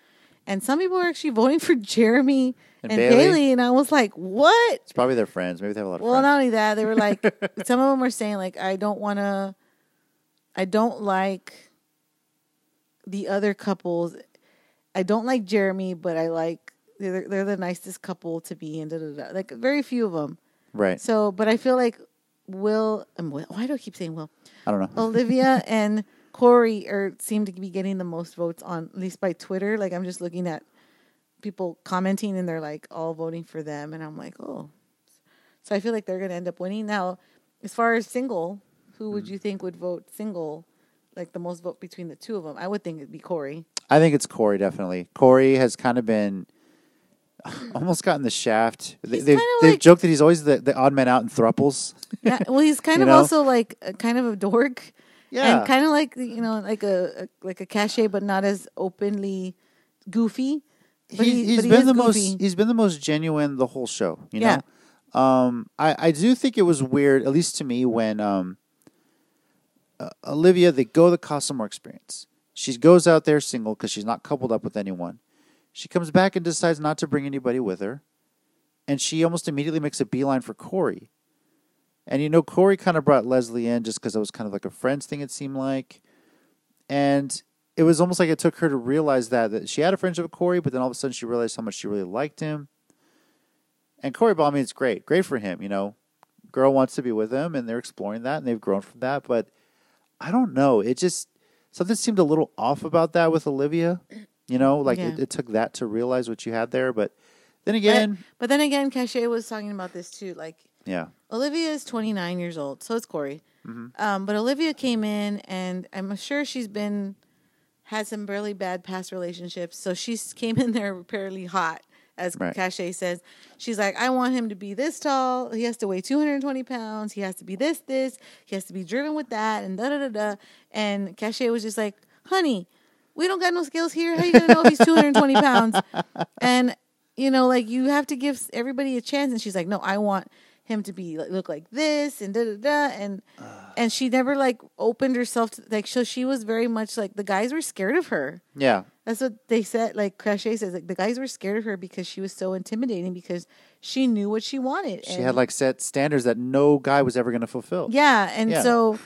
and some people are actually voting for Jeremy And and, Bailey? Bailey. and I was like, what? It's probably their friends. Maybe they have a lot of Well, friends. not only that, they were like, some of them were saying like, I don't want to, I don't like the other couples. I don't like Jeremy, but I like they're they're the nicest couple to be in. Da, da, da. Like very few of them. Right. So, but I feel like Will, um, Will why do I keep saying Will? I don't know. Olivia and Corey are seem to be getting the most votes on at least by Twitter. Like I'm just looking at people commenting and they're like all voting for them, and I'm like, oh. So I feel like they're gonna end up winning. Now, as far as single, who would you think would vote single, like the most vote between the two of them? I would think it'd be Corey. I think it's Corey definitely. Corey has kind of been almost gotten the shaft. They, they've, they've like- joked that he's always the, the odd man out in thruples. Yeah, well, he's kind You of know? also like a, kind of a dork. Yeah. and kind of like you know, like a, a like a Cashay, but not as openly goofy. But He- he, he's but he been the goofy. most he's been the most genuine the whole show. You Yeah. know, um, I I do think it was weird, at least to me, when um, uh, Olivia they go the Casa Amor experience. She goes out there single because she's not coupled up with anyone. She comes back and decides not to bring anybody with her, and she almost immediately makes a beeline for Corey. And you know, Corey kind of brought Leslie in just because it was kind of like a friends thing. It seemed like, and it was almost like it took her to realize that that she had a friendship with Corey, but then all of a sudden she realized how much she really liked him. And Corey Ball, I mean, it's great, great for him. You know, girl wants to be with him, and they're exploring that, and they've grown from that. But I don't know, it just something seemed a little off about that with Olivia. You know, like it, Yeah. it took that to realize what you had there. But then again, But then again, Cashay was talking about this too. Like yeah, Olivia is 29 years old, so is Corey. Mm-hmm. Um, but Olivia came in, and I'm sure she's been had some really bad past relationships. So she came in there fairly hot, as Right. Cashay says. She's like, I want him to be this tall. He has to weigh 220 pounds. He has to be this, this. He has to be driven with that, and da da da da. And Cashay was just like, Honey, we don't got no skills here. How you gonna know if he's 220 pounds? And you know, like you have to give everybody a chance. And she's like, no, I want him to be like, look like this and da da da. And and she never like opened herself to like so she was very much like the guys were scared of her. yeah, That's what they said. Like Cashay says, like the guys were scared of her because she was so intimidating because she knew what she wanted. she And- had like set standards that no guy was ever going to fulfill. yeah, and Yeah. so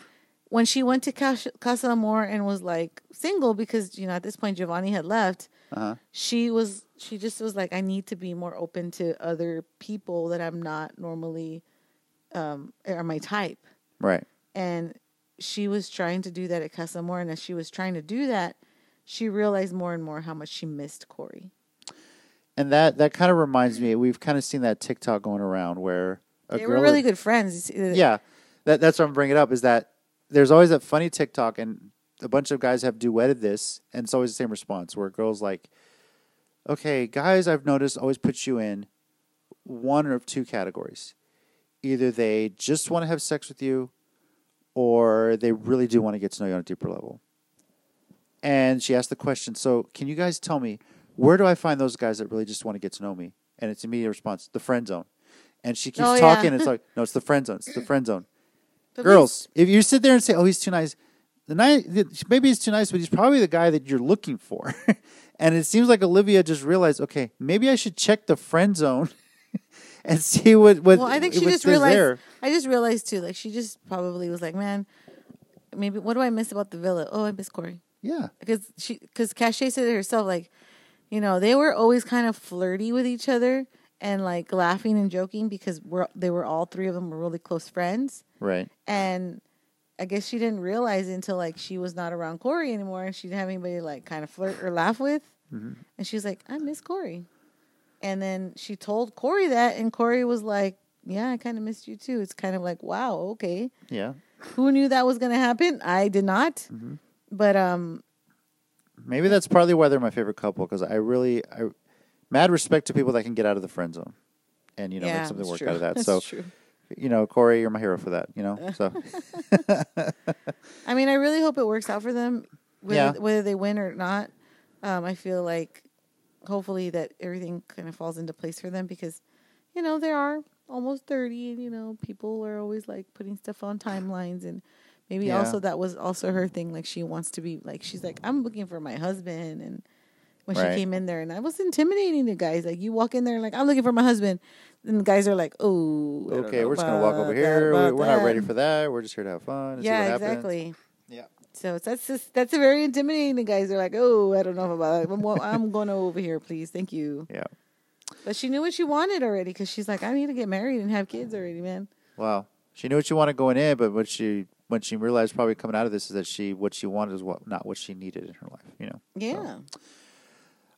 when she went to Cas- Casa Amor and was like single because you know at this point Giovanni had left, Uh-huh. she was she just was like I need to be more open to other people that I'm not normally um are my type. Right. And she was trying to do that at Casa Amor and as she was trying to do that, she realized more and more how much she missed Corey. And that that kind of reminds me. We've kind of seen that TikTok going around where a They girl were really good friends. Uh, yeah, that that's what I'm bringing it up is that there's always that funny TikTok and a bunch of guys have duetted this and it's always the same response where girls like, okay, guys, I've noticed always put you in one of two categories. Either they just want to have sex with you, or they really do want to get to know you on a deeper level. And she asked the question, so can you guys tell me where do I find those guys that really just want to get to know me? And it's immediate response, the friend zone. And she keeps Oh, yeah. talking. And it's like, no, it's the friend zone. It's the friend zone. But Girls, if you sit there and say, "Oh, he's too nice," the night maybe he's too nice, but he's probably the guy that you're looking for. and it seems like Olivia just realized, okay, maybe I should check the friend zone and see what what. Well, I think she just realized. there. I just realized too. Like she just probably was like, "Man, maybe what do I miss about the villa? Oh, I miss Corey." Yeah, Because she, because Cashay said it herself. Like, you know, they were always kind of flirty with each other and like laughing and joking because we're they were all three of them were really close friends. Right. And I guess she didn't realize until like she was not around Corey anymore and she didn't have anybody to, like kind of flirt or laugh with. Mm-hmm. And she's like, I miss Corey. And then she told Corey that, and Corey was like, Yeah, I kind of missed you too. It's kind of like, wow, okay. Yeah, Who knew that was going to happen? I did not. Mm-hmm. But um, maybe that's partly why they're my favorite couple because I really, I, mad respect to people that can get out of the friend zone, and you know yeah, make something work true. out of that. That's so true. You know, Corey, you're my hero for that. You know, so I mean, I really hope it works out for them, whether, Yeah. whether they win or not. Um, I feel like hopefully that everything kind of falls into place for them because, you know, there are almost 30 and, you know, people are always like putting stuff on timelines and maybe Yeah. also that was also her thing. Like she wants to be like, she's like, I'm looking for my husband. And when Right. she came in there and I was intimidating the guys. Like you walk in there like, I'm looking for my husband. And the guys are like, oh, okay, we're just gonna walk over here. We, we're not ready for that. We're just here to have fun. And see what Yeah, happens. exactly. Yeah. So that's just that's a very intimidating. The guys are like, "Oh, I don't know about it. I'm, I'm going over here, please, thank you." Yeah. But she knew what she wanted already because she's like, "I need to get married and have kids already, man." Wow. She knew what she wanted going in, but what she when she realized probably coming out of this is that she what she wanted is what not what she needed in her life. You know. Yeah,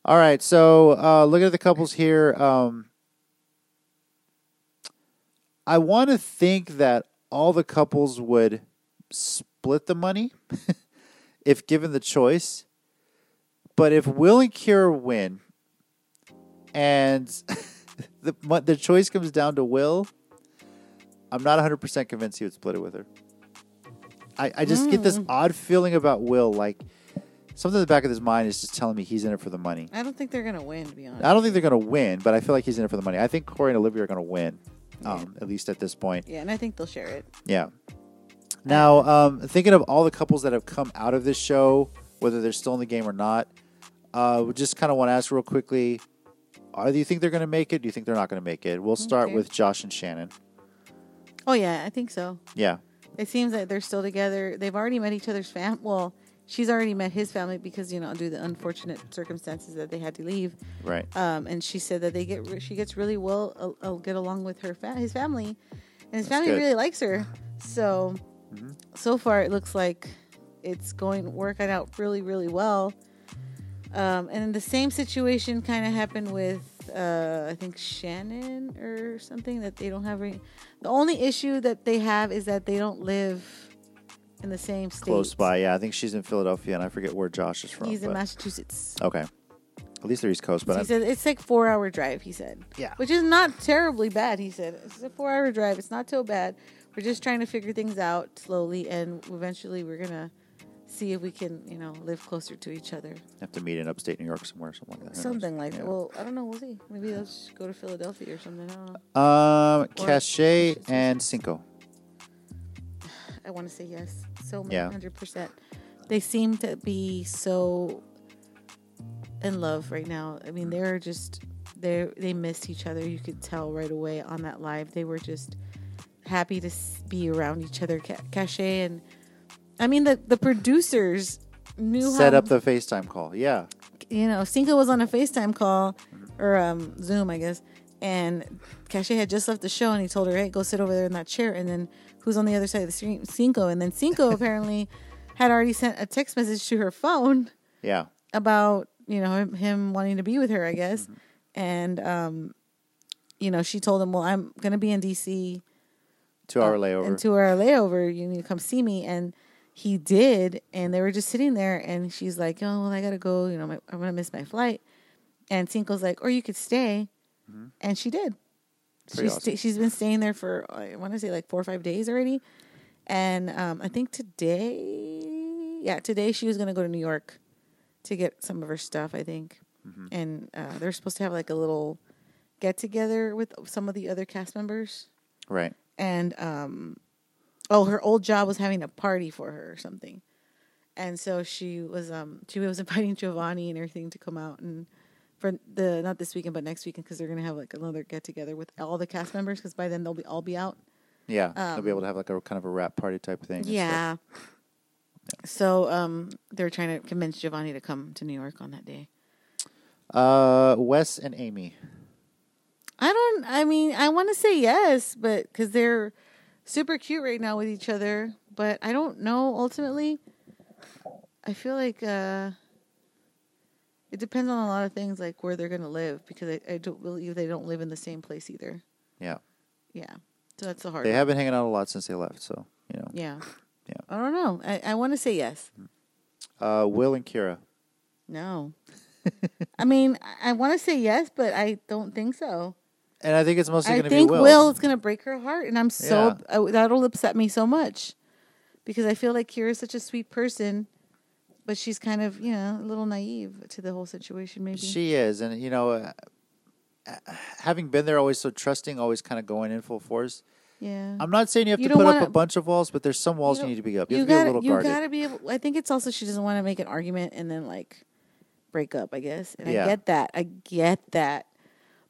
All right. So uh, looking at the couples here, um, I want to think that all the couples would split the money if given the choice. But if Will and Kyra win, and the the choice comes down to Will, I'm not 100 percent convinced he would split it with her. I, I just get this odd feeling about Will, like something in the back of his mind is just telling me he's in it for the money. I don't think they're gonna win. To be honest. I don't think they're going to win, but I feel like he's in it for the money. I think Corey and Olivia are going to win, um, at least at this point. Yeah, and I think they'll share it. Yeah. Now, um, thinking of all the couples that have come out of this show, whether they're still in the game or not, uh, we just kind of want to ask real quickly: uh, Do you think they're going to make it? Do you think they're not going to make it? We'll start Okay. with Josh and Shannon. Oh yeah, I think so. Yeah, It seems like they're still together. They've already met each other's fam. Well, she's already met his family because you know due to the unfortunate circumstances that they had to leave. right. Um, and she said that they get re- she gets really well uh, uh, get along with her fa- his family, and his family good. really likes her. So Mm-hmm. so far it looks like it's going working out really really well. Um, and the same situation kind of happened with uh, I think Shannon or something that they don't have any. The only issue that they have is that they don't live in the same state. Close by. Yeah, I think she's in Philadelphia, and I forget where Josh is from. He's in but- Massachusetts. Okay. At least they're East Coast, but he I, said it's like four hour drive. He said, Yeah. which is not terribly bad. He said it's a four hour drive. It's not so bad. We're just trying to figure things out slowly, and eventually we're gonna see if we can, you know, live closer to each other. have to meet in upstate New York somewhere, something like that. Who knows? Something like that. Yeah. Well, I don't know. We'll see. Maybe let's just go to Philadelphia or something. I don't know. Um, Cashay and Cinco. I want to say yes. So Yeah. hundred percent. They seem to be so in love right now. I mean, they're just they they missed each other. You could tell right away on that live. They were just happy to be around each other. Ca- Cashay and I mean the the producers knew Set how up the FaceTime call. Yeah. you know, Cinco was on a FaceTime call or um, Zoom, I guess, and Cashay had just left the show, and he told her, "Hey, go sit over there in that chair." And then who's on the other side of the screen? Cinco, and then Cinco apparently had already sent a text message to her phone Yeah. about you know him, him wanting to be with her, I guess, mm-hmm. and um, you know she told him, "Well, I'm gonna be in DC." Two hour uh, layover. And two hour layover, you need to come see me. And he did. And they were just sitting there. And she's like, oh, well, I got to go. You know, my, I'm going to miss my flight. And Cinco's like, or you could stay. Mm-hmm. And she did. Pretty She's, awesome. sta- she's been staying there for, I want to say like four or five days already. And um, I think today, yeah, today she was going to go to New York to get some of her stuff, I think. Mm-hmm. And uh, they're supposed to have like a little get together with some of the other cast members right. and um oh her old job was having a party for her or something and so she was um she was inviting giovanni and everything to come out and for the not this weekend but next weekend because they're gonna have like another get together with all the cast members because by then they'll be all be out Yeah. They'll be able to have like a kind of a wrap party type thing. Um, yeah so um they're trying to convince giovanni to come to new york on that day Uh, Wes and Amy. I don't. I mean, I want to say yes, but because they're super cute right now with each other. But I don't know. Ultimately, I feel like uh, it depends on a lot of things, like where they're gonna live. Because I, I don't believe they don't live in the same place either. Yeah. Yeah, so that's the hard. They one. have been hanging out a lot since they left, so you know. Yeah. Yeah. I don't know. I, I want to say yes. Uh, Will and Kyra. No. I mean, I, I want to say yes, but I don't think so. And I think it's mostly I going to be think Will. Will is going to break her heart, and I'm so I, that'll upset me so much because I feel like Kyra's such a sweet person, but she's kind of you know a little naive to the whole situation. Maybe She is, and you know, uh, having been there, always so trusting, always kind of going in full force. yeah. I'm not saying you have You to put up wanna- a bunch of walls, but there's some walls you, don't- need to be up. You, you have to be a gotta little you guarded. gotta be able. I think it's also she doesn't want to make an argument and then like break up. I guess, and Yeah. I get that. I get that,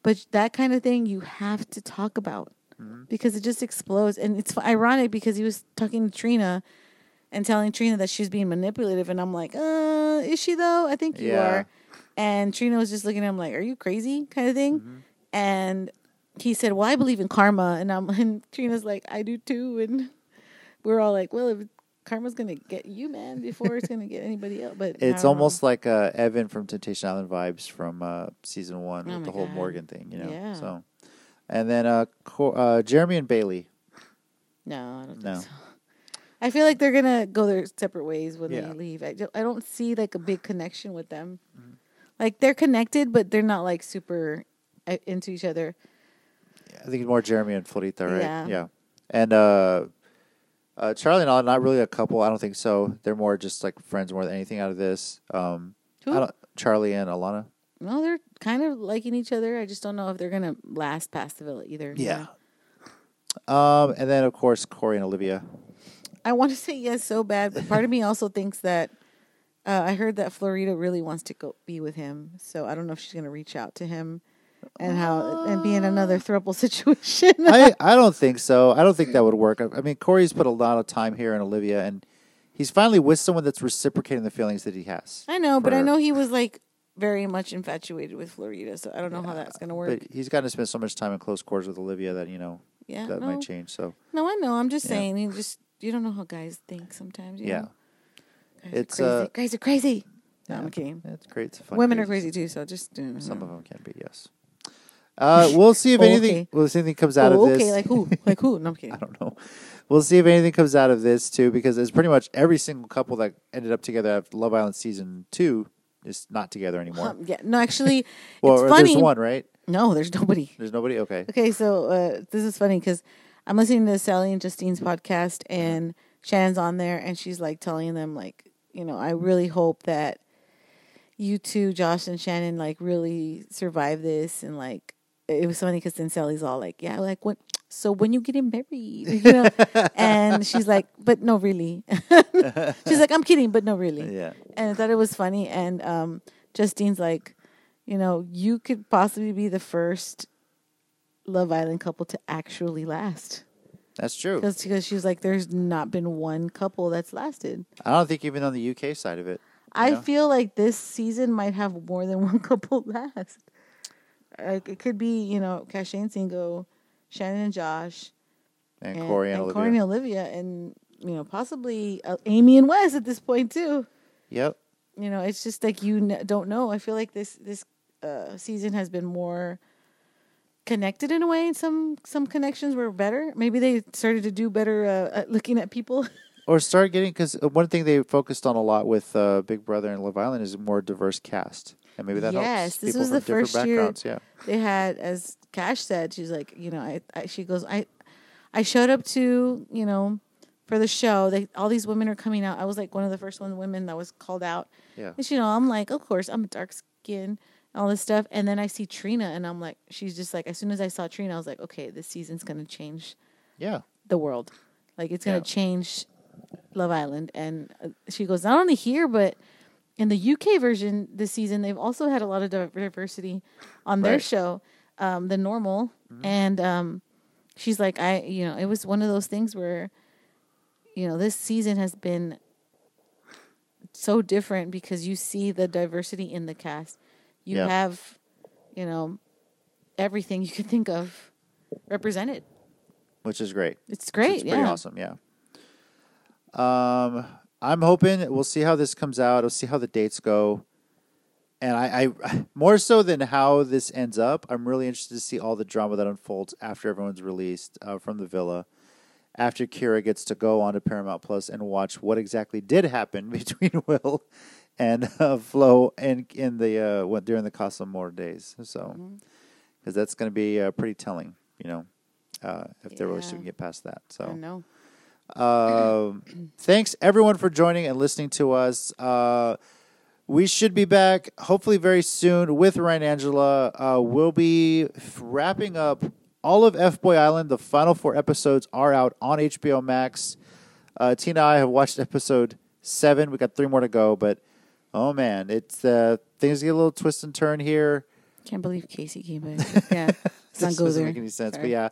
but that kind of thing you have to talk about Mm-hmm. because it just explodes. And it's ironic because he was talking to Trina and telling Trina that she's being manipulative, and I'm like, uh, is she though? I think you Yeah. are. And Trina was just looking at him like, "Are you crazy?" kind of thing. Mm-hmm. And he said, "Well, I believe in karma," and I'm and Trina's like, "I do too." And we're all like, "Well, if karma's gonna get you, man, before it's gonna get anybody else." But It's almost like uh, Evan from Temptation Island vibes from uh, season one Oh with the whole God. Morgan thing, you know. Yeah. So, and then uh, uh, Jeremy and Bailey. no, I don't No. think so. I feel like they're gonna go their separate ways when Yeah. they leave. I, I don't see like a big connection with them. Mm-hmm. Like they're connected, but they're not like super uh, into each other. Yeah, I think more Jeremy and Florita, right? Yeah. Yeah. And uh, uh, Charlie and Alan, not really a couple. I don't think so. They're more just like friends more than anything out of this. Um? I Charlie and Alana. No, they're kind of liking each other. I just don't know if they're gonna last past the villa either. Yeah. know? Um, and then of course Corey and Olivia. I want to say yes so bad, but part of me also thinks that uh, I heard that Florida really wants to go be with him. So I don't know if she's going to reach out to him and how and be in another throuple situation. I, I don't think so. I don't think that would work. I, I mean, Corey's put a lot of time here in Olivia, and he's finally with someone that's reciprocating the feelings that he has. I know, but I know he was like very much infatuated with Florida, so I don't know how that's going to work. But he's gotten to spend so much time in close quarters with Olivia that you know yeah, that no, might change. So no, I know. I'm just Yeah. saying, you just you don't know how guys think sometimes. You yeah, know? guys It's, are crazy. uh, guys are crazy. No, yeah. I'm kidding. it's great. It's. Women are crazy too, so just uh, Some of them can be, yes. Uh, we'll see if Oh, anything. okay. We'll see if anything comes out Oh, of okay, this. like who? Like who? No, I'm kidding. I don't know. We'll see if anything comes out of this too, because it's pretty much every single couple that ended up together after Love Island season two is not together anymore. Um, yeah, no, actually, well, it's funny. there's one, right? No, there's nobody. There's nobody. Okay. Okay, so uh, this is funny because I'm listening to Sally and Justine's podcast, and Shannon's on there, and she's like telling them, like, you know, I really hope that you two, Josh and Shannon, like really survive this, and like it was funny because then Sally's all like, yeah, like what? So when you getting married, you know? and she's like, but no, really. she's like, I'm kidding, but no, really Yeah. and I thought it was funny. And um, Justine's like, you know, you could possibly be the first Love Island couple to actually last That's true. because because she was like, there's not been one couple that's lasted. I don't think even on the UK side of it. I Yeah. feel like this season might have more than one couple last. Like it could be, you know, Cash and Cinco, Shannon and Josh, And, Corey and, Olivia. Corey and Olivia, and you know, possibly uh, Amy and Wes at this point too. Yep. you know it's just like you n- don't know i feel like this this uh season has been more connected in a way some some connections were better maybe they started to do better uh, at looking at people Or start getting because one thing they focused on a lot with uh, Big Brother and Love Island is a more diverse cast, and maybe that helps. Yes, helps this was from the different first year- Yeah. they had as cash said she's like you know I, I she goes i i showed up to you know for the show they all these women are coming out i was like one of the first one women that was called out Yeah. And you know, I'm like, of course, I'm a dark skin, all this stuff. And then I see Trina, and I'm like, she's just like, as soon as I saw Trina, I was like, okay, this season's gonna change Yeah. the world. Like, it's gonna Yeah. change Love Island. And uh, she goes, not only here, but in the UK version this season, they've also had a lot of diversity on their Right. show, um, the normal. And um, she's like, I, you know, it was one of those things where, you know, this season has been so different because you see the diversity in the cast. You Yeah. have, you know, everything you could think of represented. Which is great. It's great. It's pretty yeah. awesome. Yeah. Um, I'm hoping we'll see how this comes out. We'll see how the dates go. And I, I, more so than how this ends up, I'm really interested to see all the drama that unfolds after everyone's released uh, from the villa. After Kyra gets to go on to Paramount Plus and watch what exactly did happen between Will and uh, Flo and in the uh, what during the Casa Amor days. So, because that's going to be uh, pretty telling, you know, uh, if they're really Yeah. soon get past that. So, I know. um, thanks everyone for joining and listening to us. Uh, we should be back hopefully very soon with Ryan Angela. Uh, we'll be f- wrapping up all of F Boy Island. The final four episodes are out on HBO Max. Uh, Tina and I have watched episode seven. We got three more to go, but oh man, it's uh, things get a little twist and turn here. Can't believe Casey came back. Yeah. This doesn't there. make any sense, but yeah,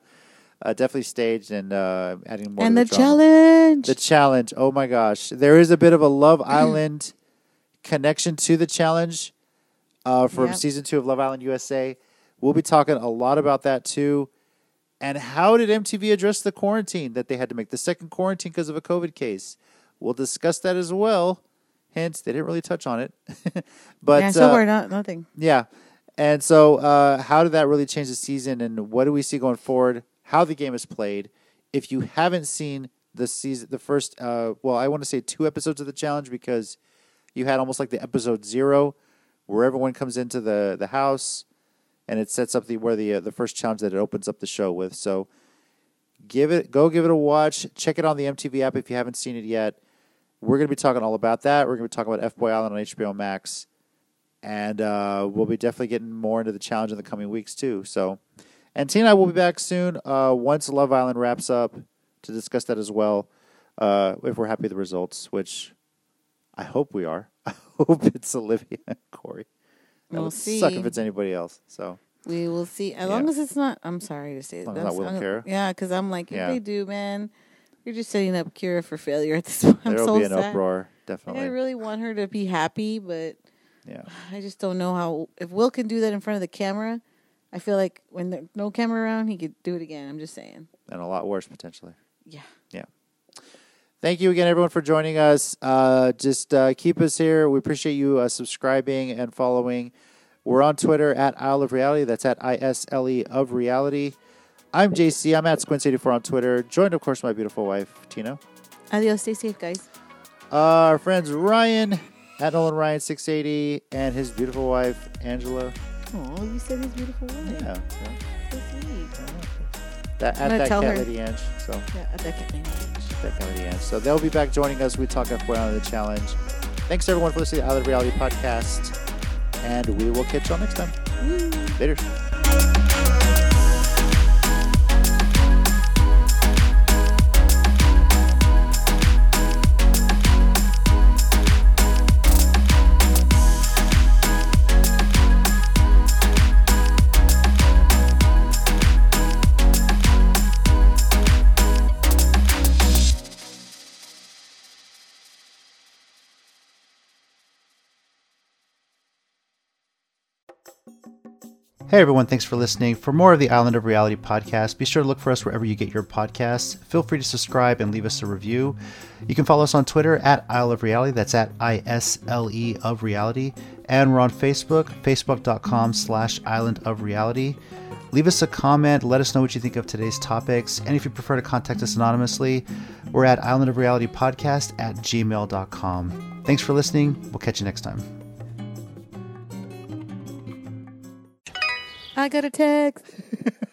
uh, definitely staged and uh, adding more. And the the challenge. The challenge. Oh my gosh. There is a bit of a Love Island connection to the challenge uh, from Yep. season two of Love Island USA. We'll be talking a lot about that too. And how did MTV address the quarantine that they had to make the second quarantine because of a COVID case? We'll discuss that as well. Hence, they didn't really touch on it. but yeah, so uh, we're not nothing. yeah. And so, uh, how did that really change the season, and what do we see going forward? How the game is played? If you haven't seen the season, the first. Uh, well, I want to say two episodes of the challenge because you had almost like the episode zero, where everyone comes into the the house, and it sets up the where the uh, the first challenge that it opens up the show with. So give it go give it a watch. Check it on the MTV app if you haven't seen it yet. We're gonna be talking all about that. We're gonna be talking about F Boy Island on HBO Max, and uh, we'll be definitely getting more into the challenge in the coming weeks too. So, and Tina and I will be back soon uh, once Love Island wraps up to discuss that as well. Uh, if we're happy with the results, which I hope we are. I hope it's Olivia and Corey. That We'll would suck if it's anybody else. So We will see. As Yeah. long as it's not, I'm sorry to say it. long as not Will Kyra? Yeah, because I'm like, if Yeah. they do, man, you're just setting up Kyra for failure at this point. I'm there'll so be an sad. uproar, definitely. I really want her to be happy, but yeah. I just don't know how. If Will can do that in front of the camera, I feel like when there's no camera around, he could do it again. I'm just saying. And a lot worse potentially. Yeah. Yeah. Thank you again, everyone, for joining us. Uh, just uh, keep us here. We appreciate you uh, subscribing and following. We're on Twitter at Isle of Reality. That's at I S L E of Reality. I'm JC. I'm at Squints84 on Twitter. Joined, of course, my beautiful wife, Tina. Adios. Stay safe, guys. Uh, our friends Ryan at Nolan Ryan 680 and his beautiful wife, Angela. Oh, you said his beautiful wife. Yeah. So sweet. That, at that cat her. lady Ange. So. Yeah, at that cat that kind of the. So they'll be back joining us. We talk FBoy on the challenge. Thanks everyone for listening to the Island Reality Podcast, and we will catch y'all next time. Later. Hey everyone, thanks for listening. For more of the Island of Reality podcast, be sure to look for us wherever you get your podcasts. Feel free to subscribe and leave us a review. You can follow us on Twitter at Isle of Reality. That's at I S L E of Reality. And we're on Facebook, facebook.com slash Island of Reality. Leave us a comment. Let us know what you think of today's topics. And if you prefer to contact us anonymously, we're at Island of Reality Podcast at gmail.com. Thanks for listening. We'll catch you next time. I got a text.